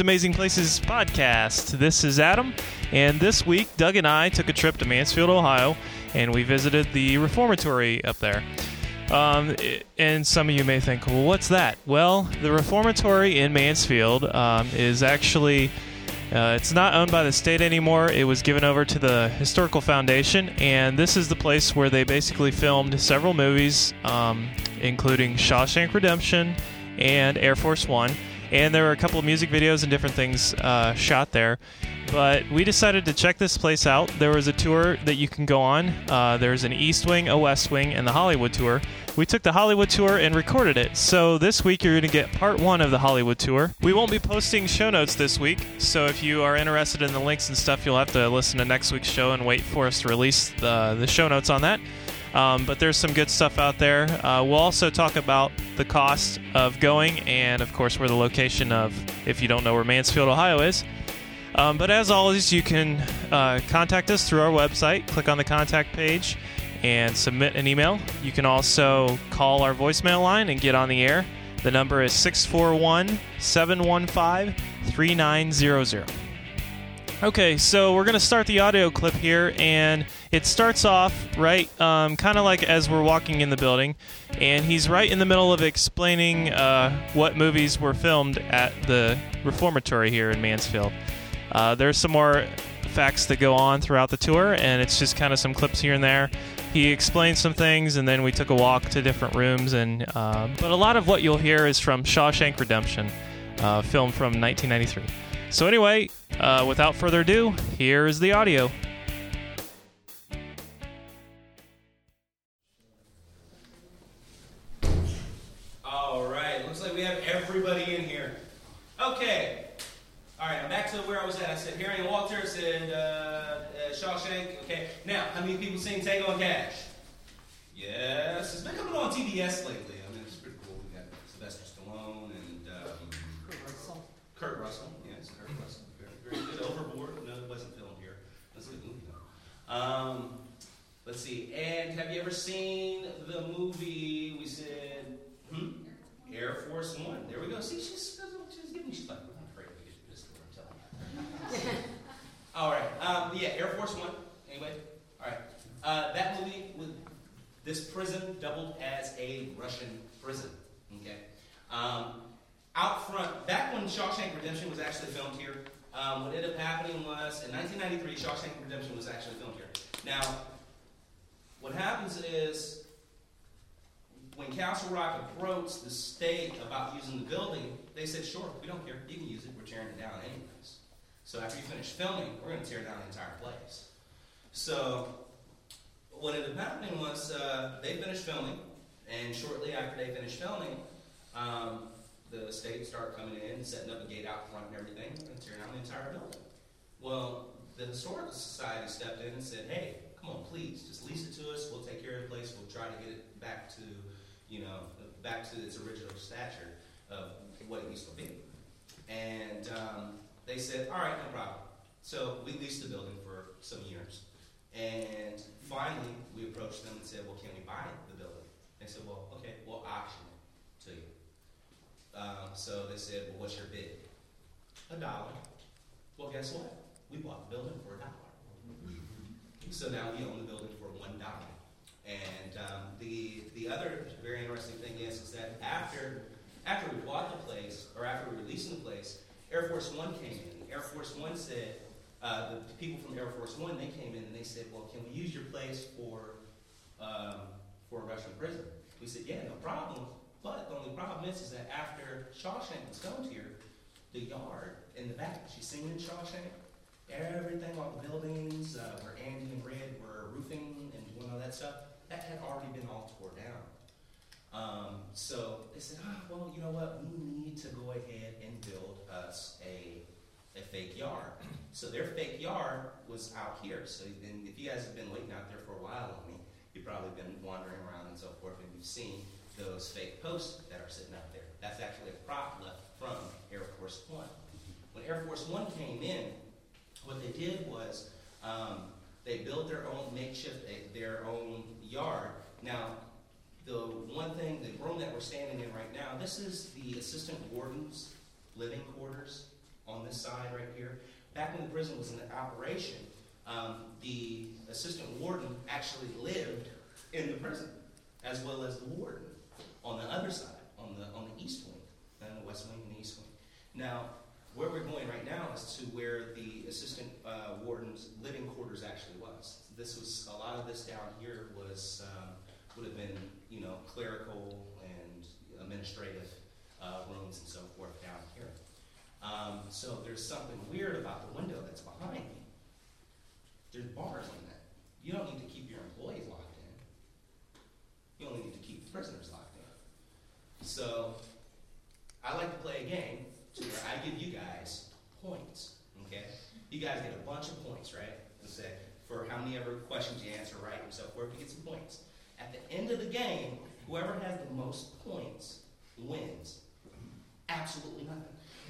Amazing Places podcast. This is Adam, and this week Doug and I took a trip to Mansfield, Ohio, and we visited the Reformatory up there. Um, and some of you may think, well, what's that? Well, the Reformatory in Mansfield um, is actually. Uh, it's not owned by the state anymore. It was given over to the Historical Foundation, and this is the place where they basically filmed several movies, um, including Shawshank Redemption and Air Force One. And there were a couple of music videos and different things uh, shot there. But we decided to check this place out. There was a tour that you can go on. Uh, there's an East Wing, a West Wing, and the Hollywood tour. We took the Hollywood tour and recorded it. So this week you're going to get part one of the Hollywood tour. We won't be posting show notes this week. So if you are interested in the links and stuff, you'll have to listen to next week's show and wait for us to release the, the show notes on that. Um, but there's some good stuff out there. Uh, we'll also talk about the cost of going and, of course, where the location of, if you don't know where Mansfield, Ohio is. Um, but as always, you can uh, contact us through our website. Click on the contact page and submit an email. You can also call our voicemail line and get on the air. The number is 641 715 3900. Okay, so we're going to start the audio clip here, and it starts off right, um, kind of like as we're walking in the building, and he's right in the middle of explaining uh, what movies were filmed at the Reformatory here in Mansfield. Uh, there's some more facts that go on throughout the tour, and it's just kind of some clips here and there. He explains some things, and then we took a walk to different rooms, and uh, but a lot of what you'll hear is from Shawshank Redemption, uh, film from 1993. So anyway, uh, without further ado, here is the audio. What happens is when Castle Rock approached the state about using the building, they said, sure, we don't care. You can use it. We're tearing it down anyways. So after you finish filming, we're going to tear down the entire place. So what ended up happening was uh, they finished filming, and shortly after they finished filming, um, the state started coming in, setting up a gate out front and everything, and tearing down the entire building. Well, the Historical Society stepped in and said, hey, come on, please, just lease it to us. We'll take care of the place. We'll try to get it back to, you know, back to its original stature of what it used to be. And um, they said, all right, no problem. So we leased the building for some years. And finally, we approached them and said, well, can we buy the building? They said, well, okay, we'll auction it to you. Um, so they said, well, what's your bid? A dollar. Well, guess what? We bought the building for a dollar. So now we own the building for one dollar. And um, the the other very interesting thing is is that after after we bought the place or after we were leasing the place, Air Force One came in. Air Force One said uh, the people from Air Force One they came in and they said, well, can we use your place for um, for a Russian prison? We said, yeah, no problem. But the only problem is, is that after Shawshank was filmed here, the yard in the back, she's in Shawshank, everything, all the buildings uh, where Andy and Red were roofing and doing all that stuff, that had already been all tore down. Um, so they said, ah, well, you know what? We need to go ahead and build us a, a fake yard. So their fake yard was out here. So then if you guys have been waiting out there for a while on me, you've probably been wandering around and so forth, and you've seen those fake posts that are sitting out there. That's actually a prop left from Air Force One. When Air Force One came in, what they did was um, they built their own makeshift, eh, their own yard. Now, the one thing, the room that we're standing in right now, this is the assistant warden's living quarters on this side right here. Back when the prison was in operation, um, the assistant warden actually lived in the prison, as well as the warden on the other side, on the on the east wing, and the west wing and the east wing. Now, where we're going right now is to where the assistant uh, warden's living quarters actually was. This was a lot of this down here was um, would have been you know clerical and administrative uh, rooms and so forth down here. Um, so there's something weird about the window that's behind me. There's bars on that. You don't need to keep your employees locked in. You only need to keep the prisoners locked in. So I like to play a game to where I give you guys points. Okay? You guys get a bunch of points, right? And say for how many ever questions you answer right and so forth, you get some points. At the end of the game, whoever has the most points wins. Absolutely nothing.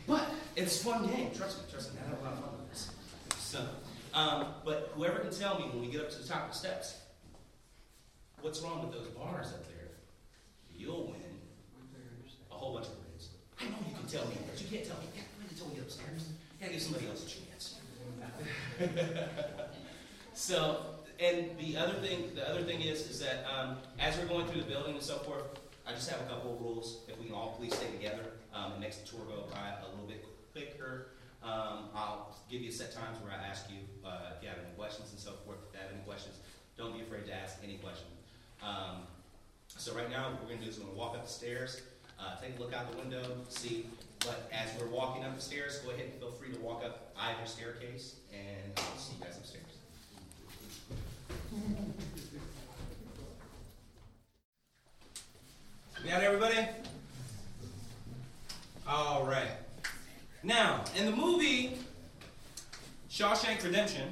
But it's a fun game. Trust me. Trust me. I have a lot of fun with this. So, um, but whoever can tell me when we get up to the top of the steps, what's wrong with those bars up there? You'll win a whole bunch of wins. I know you can tell me, but you can't tell me. Yeah, I can tell me upstairs. You gotta give somebody else a chance. so, and the other thing, the other thing is, is that um, as we're going through the building and so forth, I just have a couple of rules. If we can all please stay together, um, it makes the tour go by a little bit quicker. Um, I'll give you set times where I ask you uh, if you have any questions and so forth. If you have any questions, don't be afraid to ask any question. Um, so right now, what we're going to do is we're going to walk up the stairs, uh, take a look out the window, see. But as we're walking up the stairs, go ahead and feel free to walk up either staircase, and I'll see you guys upstairs. We got everybody? All right. Now, in the movie Shawshank Redemption,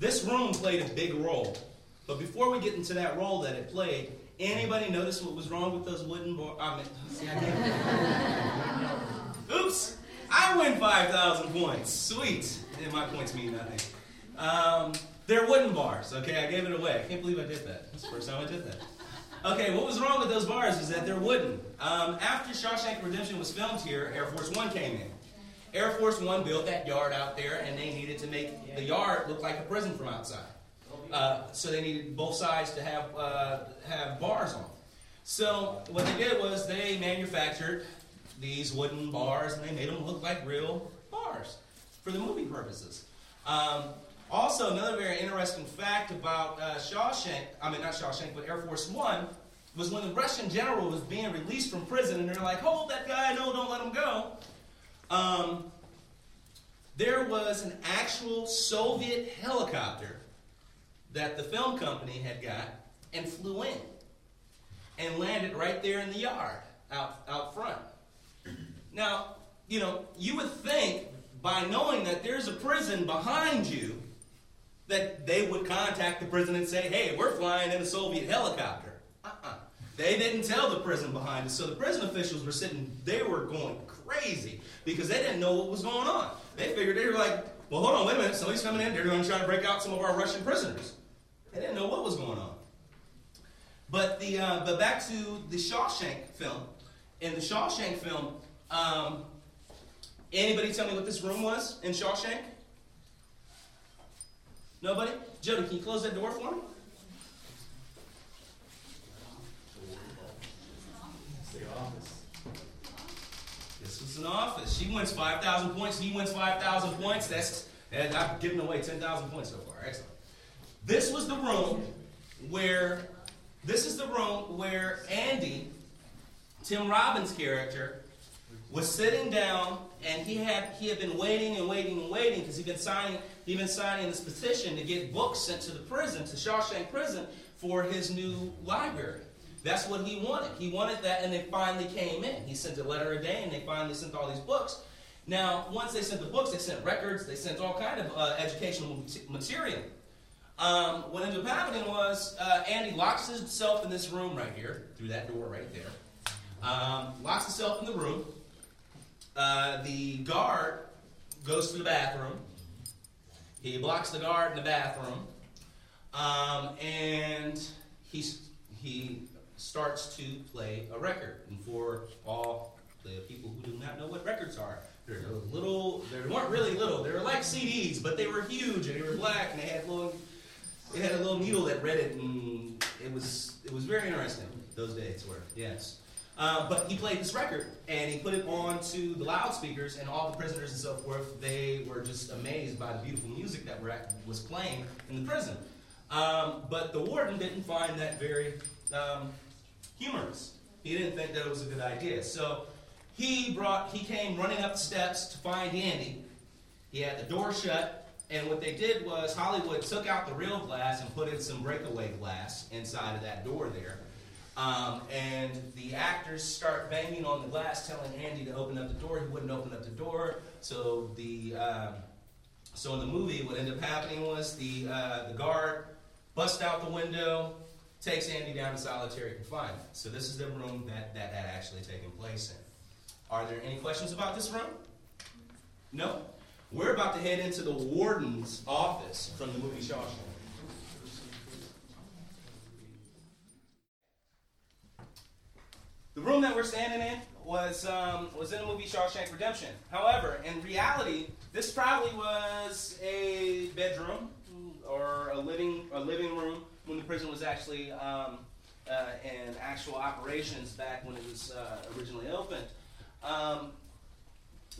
this room played a big role. But before we get into that role that it played, anybody notice what was wrong with those wooden boards? I mean, see, I Oops! I win 5,000 points. Sweet. And my points mean nothing. Um, they're wooden bars, okay? I gave it away. I can't believe I did that. That's the first time I did that. Okay, what was wrong with those bars is that they're wooden. Um, after Shawshank Redemption was filmed here, Air Force One came in. Air Force One built that yard out there, and they needed to make the yard look like a prison from outside. Uh, so they needed both sides to have uh, have bars on. So what they did was they manufactured these wooden bars, and they made them look like real bars for the movie purposes. Um, also, another very interesting fact about uh, Shawshank, I mean, not Shawshank, but Air Force One, was when the Russian general was being released from prison, and they're like, hold that guy, no, don't let him go. Um, there was an actual Soviet helicopter that the film company had got and flew in and landed right there in the yard out, out front. Now, you know, you would think by knowing that there's a prison behind you that they would contact the prison and say, hey, we're flying in a Soviet helicopter. Uh-uh. They didn't tell the prison behind us. So the prison officials were sitting, they were going crazy because they didn't know what was going on. They figured, they were like, well, hold on, wait a minute. Somebody's coming in. They're going to try to break out some of our Russian prisoners. They didn't know what was going on. But, the, uh, but back to the Shawshank film. In the Shawshank film, um, anybody tell me what this room was in Shawshank? Nobody? Jody, can you close that door for me? This was an office. She wins 5,000 points. He wins 5,000 points. That's, I've given away 10,000 points so far. Excellent. This was the room where, this is the room where Andy, Tim Robbins' character, was sitting down and he had he had been waiting and waiting and waiting because he'd been signing he'd been signing this petition to get books sent to the prison to Shawshank Prison for his new library. That's what he wanted. He wanted that, and they finally came in. He sent a letter a day, and they finally sent all these books. Now, once they sent the books, they sent records, they sent all kind of uh, educational material. Um, what ended up happening was uh, Andy locks himself in this room right here, through that door right there. Um, locks himself in the room. Uh, the guard goes to the bathroom. He blocks the guard in the bathroom. Um, and he, he starts to play a record. And for all The people who do not know what records are. They're little, they weren't really little, they were like CDs, but they were huge and they were black and they had little, they had a little needle that read it and it was, it was very interesting. Those days were, yes. Uh, but he played this record and he put it on to the loudspeakers, and all the prisoners and so forth, they were just amazed by the beautiful music that was playing in the prison. Um, but the warden didn't find that very um, humorous. He didn't think that it was a good idea. So he brought, he came running up the steps to find Andy. He had the door shut, and what they did was Hollywood took out the real glass and put in some breakaway glass inside of that door there. Um, and the actors start banging on the glass, telling Andy to open up the door. He wouldn't open up the door. So the um, so in the movie, what ended up happening was the uh, the guard busts out the window, takes Andy down to solitary confinement. So this is the room that that had actually taken place in. Are there any questions about this room? No. We're about to head into the warden's office from the movie Shawshank. The room that we're standing in was um, was in the movie Shawshank Redemption. However, in reality, this probably was a bedroom or a living a living room when the prison was actually um, uh, in actual operations back when it was uh, originally opened. Um,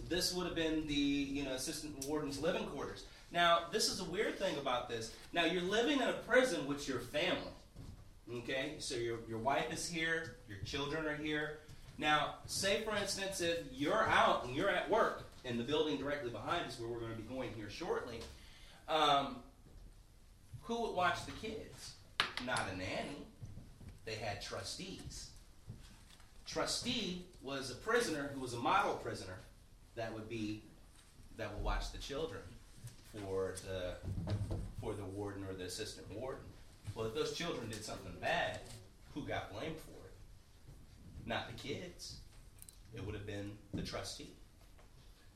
this would have been the you know assistant warden's living quarters. Now, this is a weird thing about this. Now, you're living in a prison with your family. Okay, so your, your wife is here, your children are here. Now, say for instance, if you're out and you're at work in the building directly behind us, where we're going to be going here shortly, um, who would watch the kids? Not a nanny. They had trustees. Trustee was a prisoner who was a model prisoner that would be that would watch the children for the for the warden or the assistant warden. Well, if those children did something bad, who got blamed for it? Not the kids. It would have been the trustee.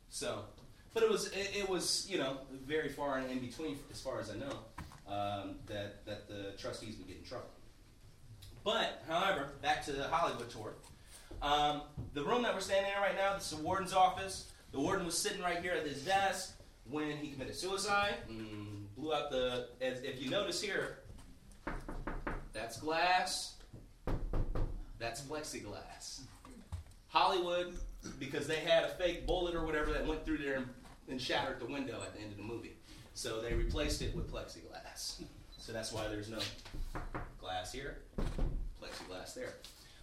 So, but it was it, it was you know very far in between as far as I know um, that that the trustees would get in trouble. But however, back to the Hollywood tour. Um, the room that we're standing in right now, this is the warden's office. The warden was sitting right here at his desk when he committed suicide. Mm, blew out the. As, if you notice here, that's glass. That's plexiglass. Hollywood, because they had a fake bullet or whatever that went through there and, and shattered the window at the end of the movie. So they replaced it with plexiglass. So that's why there's no glass here, plexiglass there.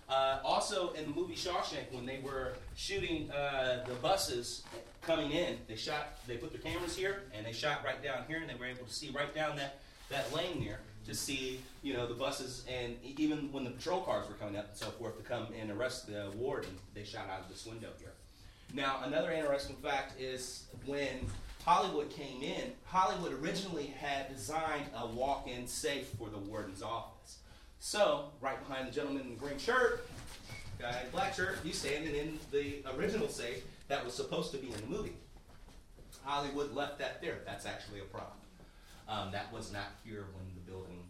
Uh, also, in the movie Shawshank, when they were shooting uh, the buses coming in, they shot. They put their cameras here, and they shot right down here, and they were able to see right down that that lane there to see, you know, the buses, and even when the patrol cars were coming up and so forth to come and arrest the warden, they shot out of this window here. Now, another interesting fact is when Hollywood came in, Hollywood originally had designed a walk-in safe for the warden's office. So, right behind the gentleman in the green shirt, guy in black shirt, he's standing in the original safe that was supposed to be in the movie. Hollywood left that there. That's actually a problem. Um, that was not here when the building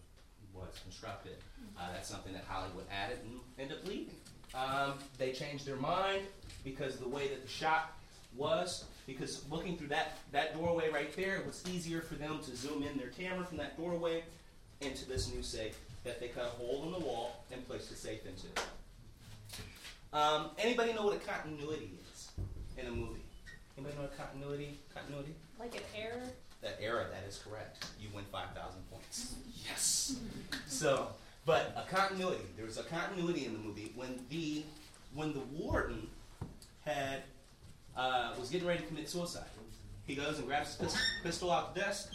was constructed. Uh, that's something that Hollywood added and ended up leaving. Um, they changed their mind because the way that the shot was, because looking through that, that doorway right there, it was easier for them to zoom in their camera from that doorway into this new safe that they cut a hole in the wall and placed the safe into. Um, anybody know what a continuity is in a movie? Anybody know what continuity? Continuity? Like an error? that error. that is correct. You win 5,000 points. Yes. So, but a continuity. There was a continuity in the movie when the when the warden had uh, was getting ready to commit suicide. He goes and grabs his pistol, pistol off the desk,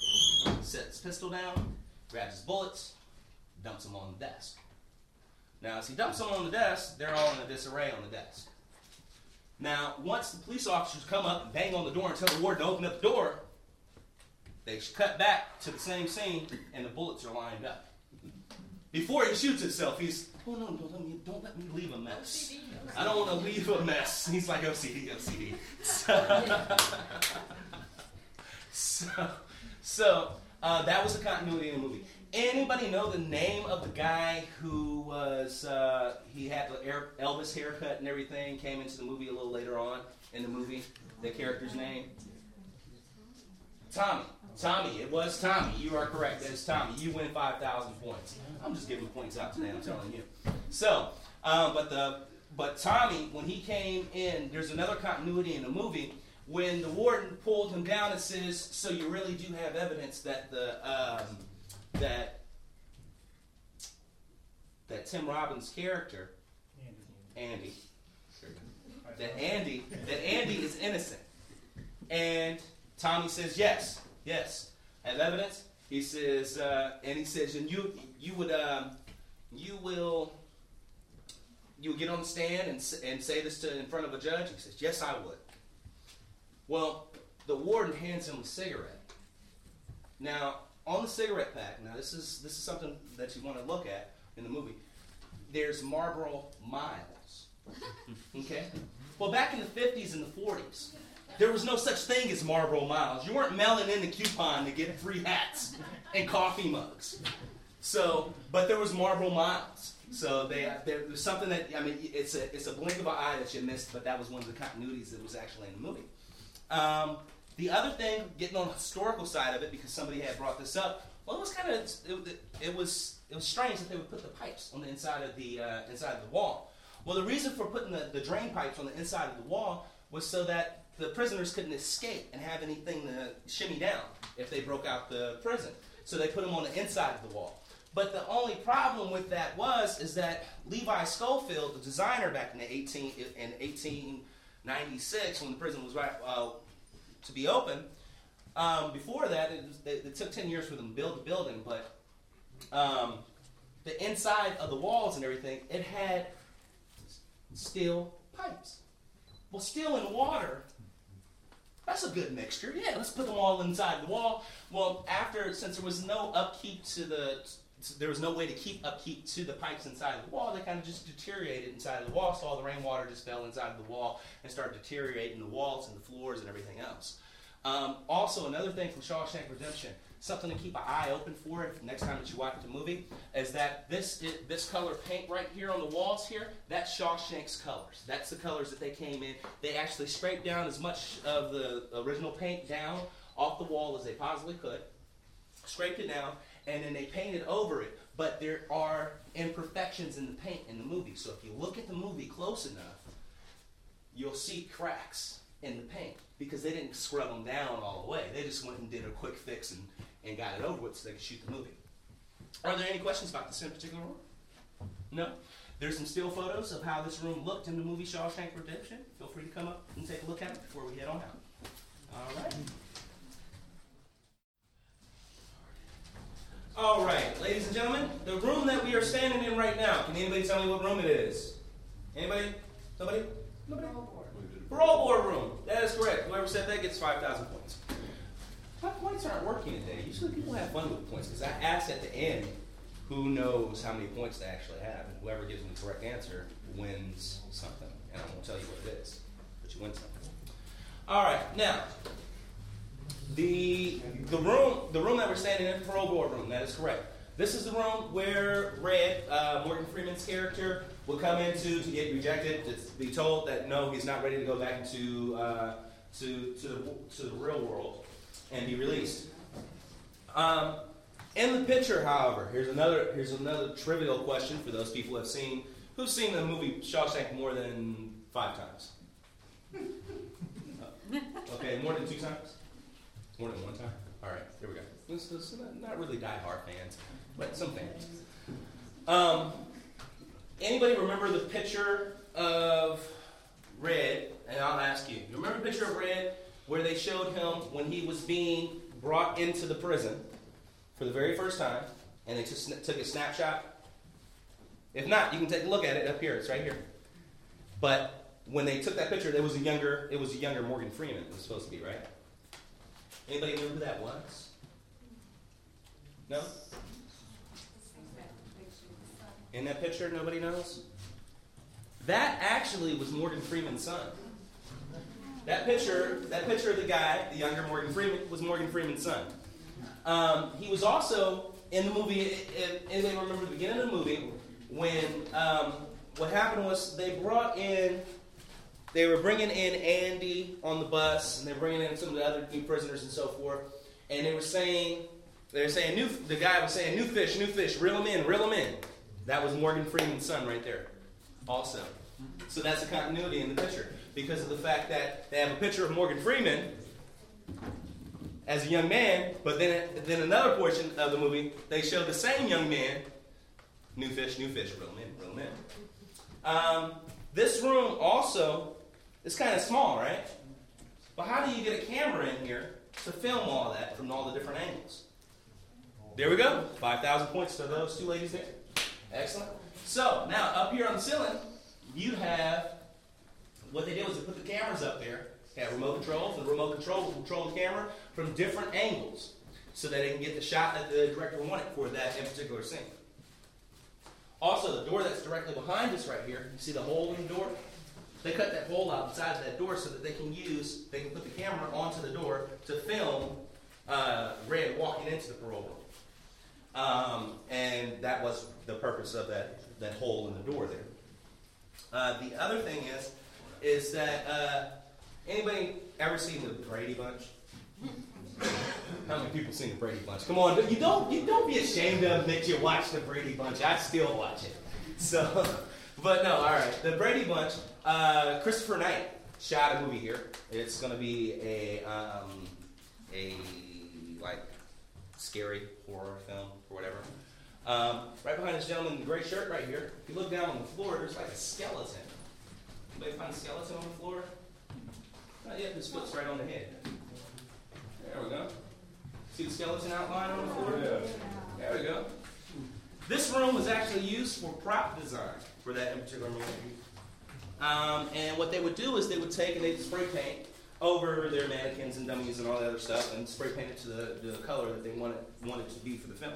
sets his pistol down, grabs his bullets, dumps them on the desk. Now, as he dumps them on the desk, they're all in a disarray on the desk. Now, once the police officers come up and bang on the door and tell the warden to open up the door, they cut back to the same scene, and the bullets are lined up. Before he shoots himself, he's, oh no, don't let me, don't let me leave a mess. I don't want to leave a mess. He's like OCD, OCD. So, so, so uh, that was the continuity in the movie. Anybody know the name of the guy who was uh, he had the Elvis haircut and everything? Came into the movie a little later on in the movie. The character's name? Tommy. Tommy. It was Tommy. You are correct. That is Tommy. You win five thousand points. I'm just giving points out today. I'm telling you. So, um, but the but Tommy, when he came in, there's another continuity in the movie when the warden pulled him down and says, "So you really do have evidence that the um, that that Tim Robbins' character, Andy, that Andy that Andy is innocent." And Tommy says, "Yes, yes, I have evidence." He says, uh, and he says, "And you you would um, you will." You would get on the stand and, and say this to in front of a judge? He says, Yes, I would. Well, the warden hands him a cigarette. Now, on the cigarette pack, now this is this is something that you want to look at in the movie. There's Marlboro Miles. Okay? Well, back in the 50s and the 40s, there was no such thing as Marlboro Miles. You weren't mailing in the coupon to get free hats and coffee mugs. So, but there was Marlboro Miles. So they, there was something that I mean, it's a it's a blink of an eye that you missed, but that was one of the continuities that was actually in the movie. Um, the other thing, getting on the historical side of it, because somebody had brought this up, well, it was kind of it, it was it was strange that they would put the pipes on the inside of the uh, inside of the wall. Well, the reason for putting the, the drain pipes on the inside of the wall was so that the prisoners couldn't escape and have anything to shimmy down if they broke out the prison. So they put them on the inside of the wall. But the only problem with that was is that Levi Scofield, the designer back in the 18 in 1896 when the prison was right, uh, to be open. Um, before that, it, was, it, it took 10 years for them to build the building, but um, the inside of the walls and everything, it had steel pipes. Well, steel and water, that's a good mixture. Yeah, let's put them all inside the wall. Well, after, since there was no upkeep to the, there was no way to keep upkeep to the pipes inside of the wall, they kind of just deteriorated inside of the wall, so all the rainwater just fell inside of the wall and started deteriorating the walls and the floors and everything else. Um, also, another thing from Shawshank Redemption, something to keep an eye open for if next time that you watch the movie, is that this this color paint right here on the walls here, that's Shawshank's colors. That's the colors that they came in. They actually scraped down as much of the original paint down off the wall as they possibly could, scraped it down, and then they painted over it. But there are imperfections in the paint in the movie. So if you look at the movie close enough, you'll see cracks in the paint because they didn't scrub them down all the way. They just went and did a quick fix and, and got it over with so they could shoot the movie. Are there any questions about this in particular room? No? There's some still photos of how this room looked in the movie Shawshank Redemption. Feel free to come up and take a look at it before we head on out. All right. All right, ladies and gentlemen, the room that we are standing in right now. Can anybody tell me what room it is? Anybody? Somebody? Nobody? Parole board room. That is correct. Whoever said that gets 5,000 points. My points aren't working today. Usually people have fun with points because I asked at the end who knows how many points they actually have, and whoever gives me the correct answer wins something. And I won't tell you what it is, but you win something. All right, now the the room the room that we're standing in, the parole board room. That is correct. This is the room where Red, uh, Morgan Freeman's character, will come into to get rejected, to be told that no, he's not ready to go back into uh, to to the to the real world and be released. Um, in the picture, however, here's another here's another trivial question for those people who have seen who've seen the movie Shawshank more than five times. Uh, okay, more than two times. More than one time. All right, here we go. This is not, not really die-hard fans, but some fans. Um, anybody remember the picture of Red? And I'll ask you. You remember the picture of Red where they showed him when he was being brought into the prison for the very first time, and they just took a snapshot? If not, you can take a look at it up here. It's right here. But when they took that picture, it was a younger, it was a younger Morgan Freeman. It was supposed to be right. Anybody know who that was? No? In that picture, nobody knows? That actually was Morgan Freeman's son. That picture, that picture of the guy, the younger Morgan Freeman, was Morgan Freeman's son. Um, he was also in the movie, if anybody remember the beginning of the movie, when um, what happened was they brought in, they were bringing in Andy on the bus, and they were bringing in some of the other new prisoners and so forth, and they were saying, they were saying, new, the guy was saying, new fish, new fish, reel them in, reel them in. That was Morgan Freeman's son right there, also. So that's a continuity in the picture because of the fact that they have a picture of Morgan Freeman as a young man, but then then another portion of the movie they show the same young man, new fish, new fish, reel them in, reel in. Um, this room also is kind of small, right? But how do you get a camera in here to film all that from all the different angles? There we go. 5,000 points to those two ladies there. Excellent. So, now up here on the ceiling, you have what they did was they put the cameras up there, had remote controls, the remote control will control the camera from different angles so that they can get the shot that the director wanted for that in particular scene. Also, the door that's directly behind us right here, you see the hole in the door? They cut that hole out of that door so that they can use, they can put the camera onto the door to film uh, Red walking into the parole room. Um, and that was the purpose of that, that hole in the door there. Uh, the other thing is, is that uh, anybody ever seen the Brady Bunch? How many people seen the Brady Bunch? Come on, you don't you don't be ashamed of admit you watch the Brady Bunch. I still watch it. So, but no, all right. The Brady Bunch. Uh, Christopher Knight shot a movie here. It's going to be a um, a like scary horror film or whatever. Um, right behind this gentleman in the gray shirt right here, if you look down on the floor, there's like a skeleton. Anybody find a skeleton on the floor? Not yet, this foot's right on the head. There we go. See the skeleton outline on the floor? Yeah. There we go. This room was actually used for prop design for that in particular movie. Um, and what they would do is they would take and they'd spray paint over their mannequins and dummies and all that other stuff and spray paint it to the, the color that they wanted, wanted to be for the film.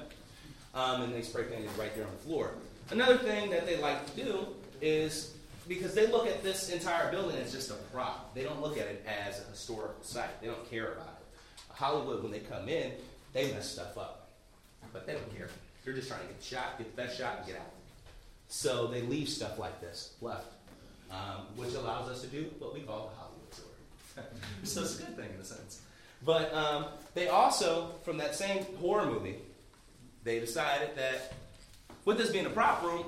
Um, and they spray painted it right there on the floor. Another thing that they like to do is because they look at this entire building as just a prop. They don't look at it as a historical site. They don't care about it. Hollywood, when they come in, they mess stuff up. But they don't care. They're just trying to get shot, get the best shot, and get out. So they leave stuff like this left, um, which allows us to do what we call a Hollywood tour. so it's a good thing in a sense. But um, they also, from that same horror movie, they decided that with this being a prop room,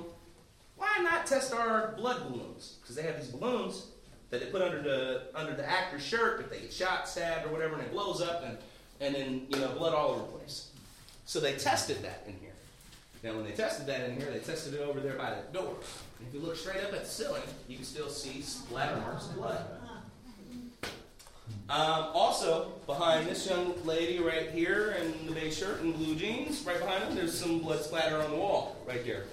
why not test our blood balloons? Because they have these balloons that they put under the under the actor's shirt if they get shot, stabbed, or whatever, and it blows up, and and then you know blood all over the place. So they tested that in here. Now, when they tested that in here, they tested it over there by the door. And if you look straight up at the ceiling, you can still see splatter marks of blood. Um, also, behind this young lady right here in the beige shirt and blue jeans, right behind them, there's some blood splatter on the wall right there.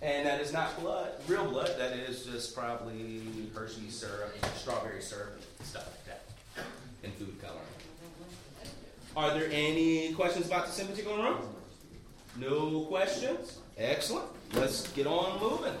And that is not blood, real blood. That is just probably Hershey syrup, strawberry syrup, stuff like that, and food coloring. Are there any questions about this in particular room? No questions? Excellent. Let's get on moving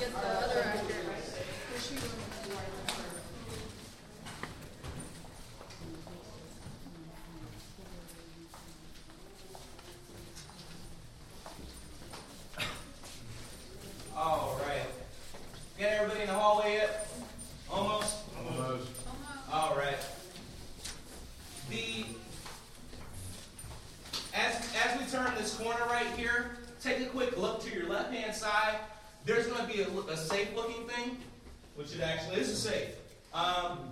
get the other actor. All right. Got everybody in the hallway yet? Almost? Almost. All right. The as as we turn this corner right here, take a quick look to your left hand side. There's going to be a, look- a safe looking thing, which it actually is a safe. Um,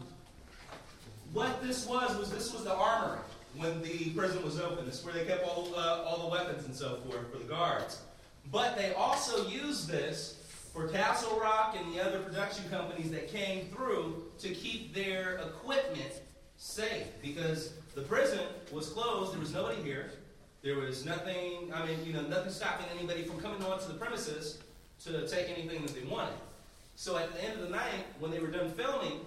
what this was was this was the armory when the prison was open. This is where they kept all the, the weapons and so forth for the guards. But they also used this for Castle Rock and the other production companies that came through to keep their equipment safe because the prison was closed. There was nobody here. There was nothing, I mean, you know, nothing stopping anybody from coming onto the premises to take anything that they wanted. So at the end of the night, when they were done filming,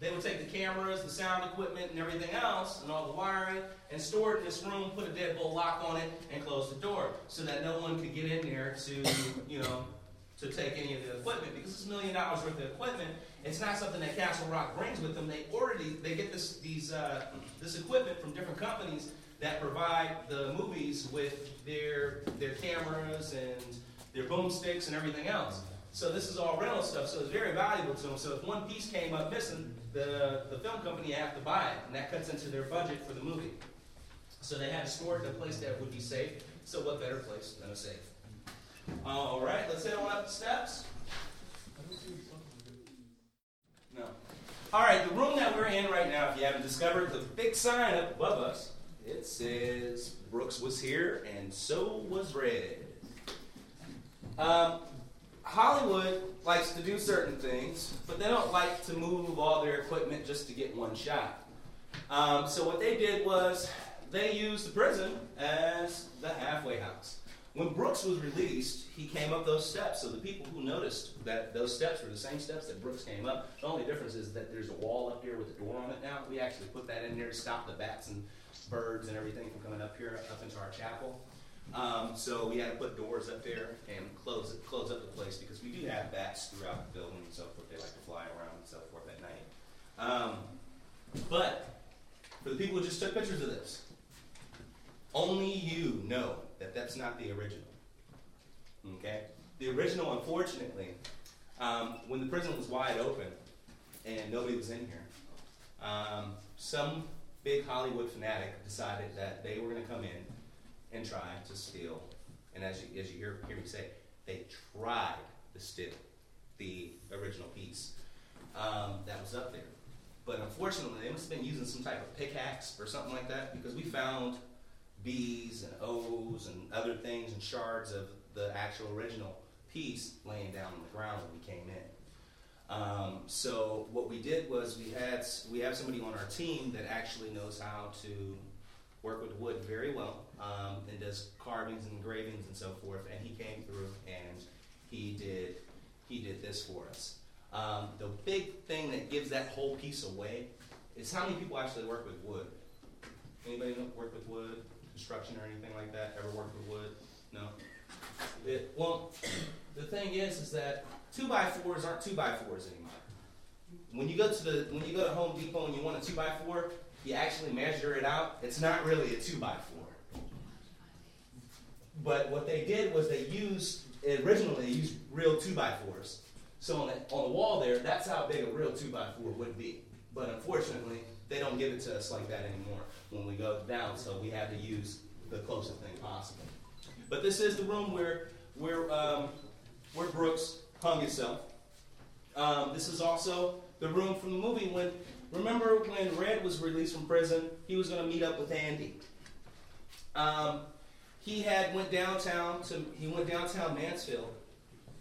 they would take the cameras, the sound equipment, and everything else, and all the wiring, and store it in this room, put a deadbolt lock on it, and close the door so that no one could get in there to, you know, to take any of the equipment because it's a million dollars worth of equipment. It's not something that Castle Rock brings with them. They already they get this these uh, this equipment from different companies that provide the movies with their their cameras and their boomsticks and everything else. So this is all rental stuff. So it's very valuable to them. So if one piece came up missing, the the film company have to buy it, and that cuts into their budget for the movie. So they had to store it in a place that would be safe. So what better place than a safe? All right, let's head on up the steps. No. All right, the room that we're in right now, if you haven't discovered, the big sign up above us, it says Brooks was here and so was Red. Um, Hollywood likes to do certain things, but they don't like to move all their equipment just to get one shot. Um, so what they did was they used the prison as the halfway house. When Brooks was released, he came up those steps. So the people who noticed that those steps were the same steps that Brooks came up, the only difference is that there's a wall up here with a door on it now. We actually put that in there to stop the bats and birds and everything from coming up here, up into our chapel. Um, so we had to put doors up there and close it, close up the place because we do have bats throughout the building and so forth. They like to fly around and so forth at night. Um, but for the people who just took pictures of this, only you know that that's not the original. Okay? The original, unfortunately, um, when the prison was wide open and nobody was in here, um, some big Hollywood fanatic decided that they were going to come in and try to steal. And as you, as you hear, hear me say, they tried to steal the original piece um, that was up there. But unfortunately, they must have been using some type of pickaxe or something like that because we found B's and O's and other things and shards of the actual original piece laying down on the ground when we came in. Um, so what we did was we had we have somebody on our team that actually knows how to work with wood very well um, and does carvings and engravings and so forth. And he came through and he did he did this for us. Um, the big thing that gives that whole piece away is how many people actually work with wood. Anybody work with wood, construction or anything like that? Ever worked with wood? No. It, well, the thing is, is that two by fours aren't two by fours anymore. When you go to the when you go to Home Depot and you want a two by four, you actually measure it out. It's not really a two by four. But what they did was they used originally they used real two by fours. So on the, on the wall there, that's how big a real two by four would be. But unfortunately, they don't give it to us like that anymore when we go down. So we had to use the closest thing possible. But this is the room where where um, where Brooks hung himself. Um, this is also the room from the movie when remember when Red was released from prison, he was going to meet up with Andy. Um, he had went downtown to he went downtown Mansfield,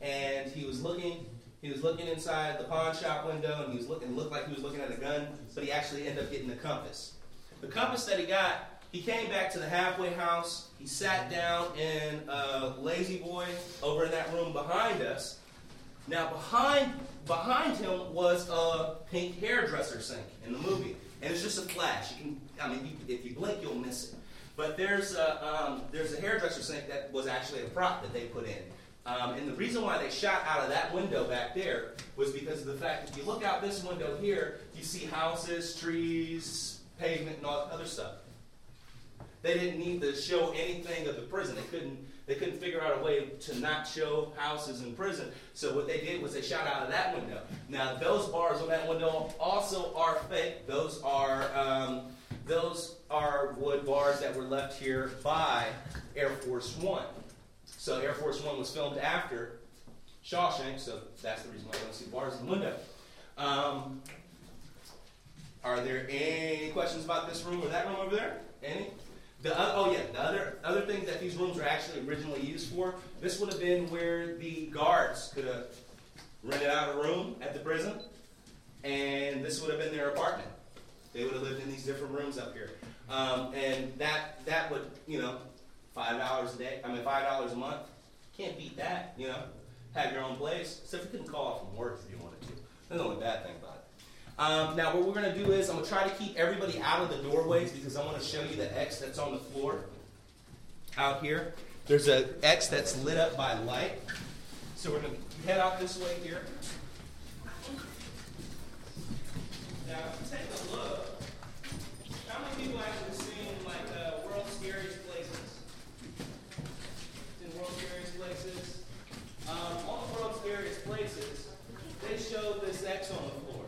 and he was looking he was looking inside the pawn shop window, and he was looking looked like he was looking at a gun, but he actually ended up getting the compass. The compass that he got, he came back to the halfway house. He sat down in a lazy boy over in that room behind us. Now behind behind him was a pink hairdresser sink in the movie, and it's just a flash. You can, I mean, you, if you blink, you'll miss it. But there's a um, there's a hairdresser sink that was actually a prop that they put in. Um, and the reason why they shot out of that window back there was because of the fact if you look out this window here, you see houses, trees, pavement, and all that other stuff. They didn't need to show anything of the prison. They couldn't they couldn't figure out a way to not show houses in prison. So what they did was they shot out of that window. Now those bars on that window also are fake. Those are um, those are wood bars that were left here by Air Force One. So Air Force One was filmed after Shawshank, so that's the reason why I don't see bars in the window. Um, are there any questions about this room or that room over there? Any? The oth- oh yeah, the other other things that these rooms were actually originally used for. This would have been where the guards could have rented out a room at the prison, and this would have been their apartment. They would have lived in these different rooms up here, um, and that that would you know five dollars a day. I mean five dollars a month. Can't beat that. You know, have your own place. Except you couldn't call off from work if you wanted to. That's the only bad thing. Um, now, what we're going to do is I'm going to try to keep everybody out of the doorways because I want to show you the X that's on the floor out here. There's a X that's lit up by light. So we're going to head out this way here. Now, take a look. How many people actually seen like uh, World's Scariest Places? In World's Scariest Places, um, on the World's Scariest Places, they showed this X on the floor.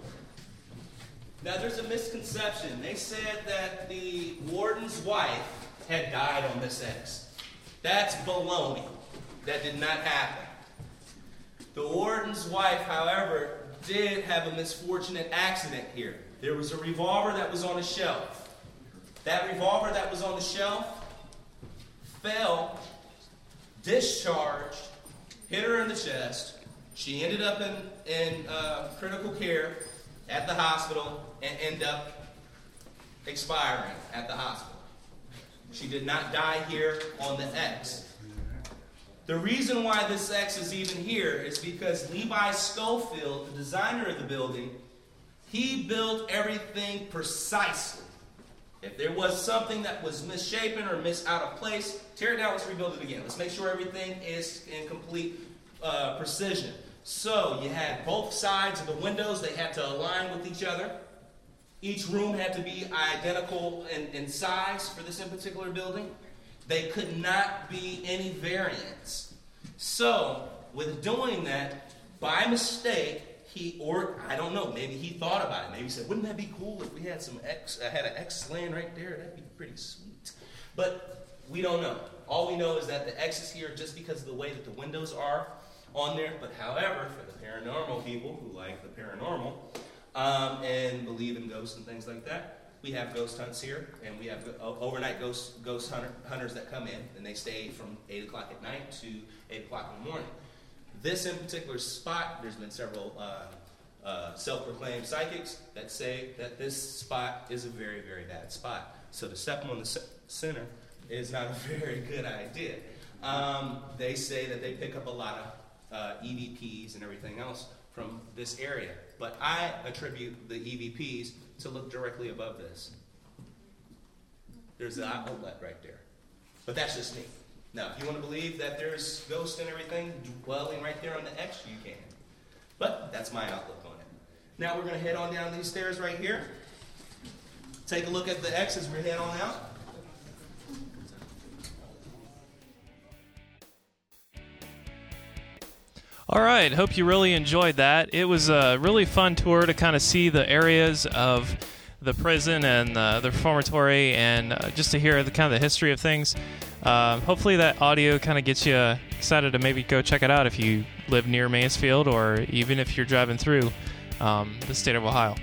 Now, there's a misconception. They said that the warden's wife had died on this X. That's baloney. That did not happen. The warden's wife, however, did have a misfortunate accident here. There was a revolver that was on a shelf. That revolver that was on the shelf fell, discharged, hit her in the chest. She ended up in, in uh, critical care at the hospital and end up expiring at the hospital. She did not die here on the X. The reason why this X is even here is because Levi Scofield, the designer of the building, he built everything precisely. If there was something that was misshapen or mis out of place, tear it down, let's rebuild it again. Let's make sure everything is in complete uh, precision. So you had both sides of the windows, they had to align with each other. Each room had to be identical in, in size for this in particular building. They could not be any variance. So, with doing that, by mistake, he or I don't know, maybe he thought about it. Maybe he said, "Wouldn't that be cool if we had some X? I had an X laying right there. That'd be pretty sweet." But we don't know. All we know is that the X is here just because of the way that the windows are on there. But however, for the paranormal people who like the paranormal um, and believe in ghosts and things like that, we have ghost hunts here, and we have overnight ghost ghost hunter, hunters that come in, and they stay from eight o'clock at night to eight o'clock in the morning. This in particular spot, there's been several uh, uh, self-proclaimed psychics that say that this spot is a very, very bad spot. So to step on the center is not a very good idea. Um, they say that they pick up a lot of uh, EVPs and everything else from this area, but I attribute the EVPs to look directly above this. There's the outlet right there. But that's just me. Now, if you want to believe that there's ghosts and everything dwelling right there on the X, you can. But that's my outlook on it. Now we're going to head on down these stairs right here. Take a look at the X as we head on out. All right, hope you really enjoyed that. It was a really fun tour to kind of see the areas of the prison and uh, the reformatory, and uh, just to hear the kind of the history of things. Uh, hopefully, that audio kind of gets you excited to maybe go check it out if you live near Mansfield or even if you're driving through um, the state of Ohio.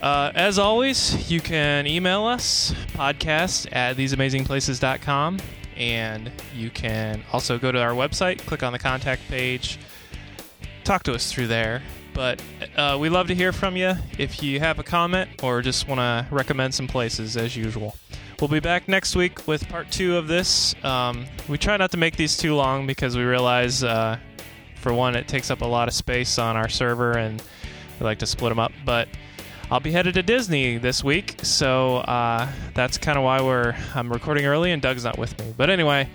Uh, as always, you can email us podcast at theseamazingplaces.com, and you can also go to our website, click on the contact page, talk to us through there. But uh, we love to hear from you if you have a comment or just want to recommend some places as usual. We'll be back next week with part two of this. Um, we try not to make these too long because we realize, uh, for one, it takes up a lot of space on our server and we like to split them up. But I'll be headed to Disney this week, so uh, that's kind of why we're I'm recording early and Doug's not with me. But anyway,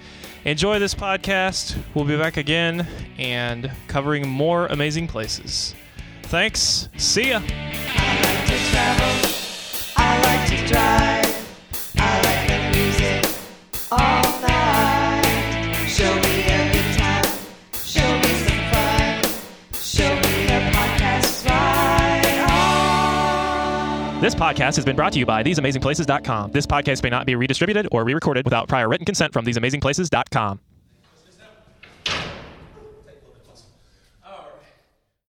enjoy this podcast. We'll be back again and covering more amazing places. Thanks. See ya. This podcast has been brought to you by TheseAmazingPlaces.com. This podcast may not be redistributed or re recorded without prior written consent from TheseAmazingPlaces.com.